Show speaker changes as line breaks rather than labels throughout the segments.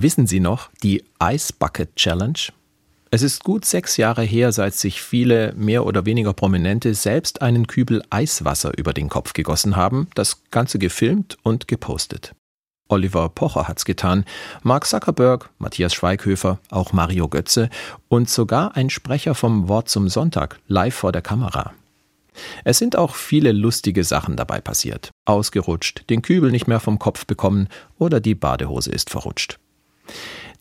Wissen Sie noch die Ice Bucket Challenge? Es ist gut sechs Jahre her, seit sich viele mehr oder weniger Prominente selbst einen Kübel Eiswasser über den Kopf gegossen haben, das Ganze gefilmt und gepostet. Oliver Pocher hat's getan, Mark Zuckerberg, Matthias Schweighöfer, auch Mario Götze und sogar ein Sprecher vom Wort zum Sonntag live vor der Kamera. Es sind auch viele lustige Sachen dabei passiert. Ausgerutscht, den Kübel nicht mehr vom Kopf bekommen oder die Badehose ist verrutscht.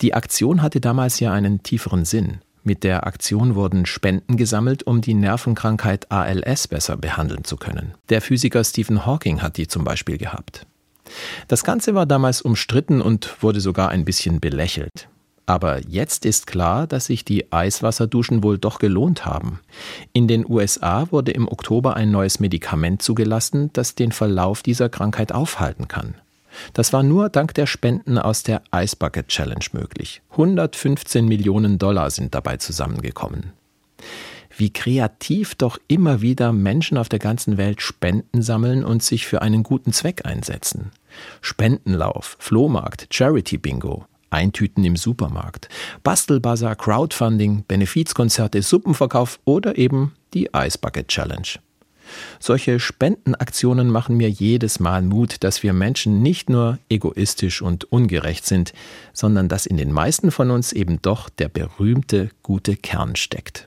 Die Aktion hatte damals ja einen tieferen Sinn. Mit der Aktion wurden Spenden gesammelt, um die Nervenkrankheit ALS besser behandeln zu können. Der Physiker Stephen Hawking hat die zum Beispiel gehabt. Das Ganze war damals umstritten und wurde sogar ein bisschen belächelt. Aber jetzt ist klar, dass sich die Eiswasserduschen wohl doch gelohnt haben. In den USA wurde im Oktober ein neues Medikament zugelassen, das den Verlauf dieser Krankheit aufhalten kann. Das war nur dank der Spenden aus der Ice Bucket Challenge möglich. 115 Millionen Dollar sind dabei zusammengekommen. Wie kreativ doch immer wieder Menschen auf der ganzen Welt Spenden sammeln und sich für einen guten Zweck einsetzen. Spendenlauf, Flohmarkt, Charity Bingo, Eintüten im Supermarkt, Bastelbazar, Crowdfunding, Benefizkonzerte, Suppenverkauf oder eben die Ice Bucket Challenge. Solche Spendenaktionen machen mir jedes Mal Mut, dass wir Menschen nicht nur egoistisch und ungerecht sind, sondern dass in den meisten von uns eben doch der berühmte gute Kern steckt.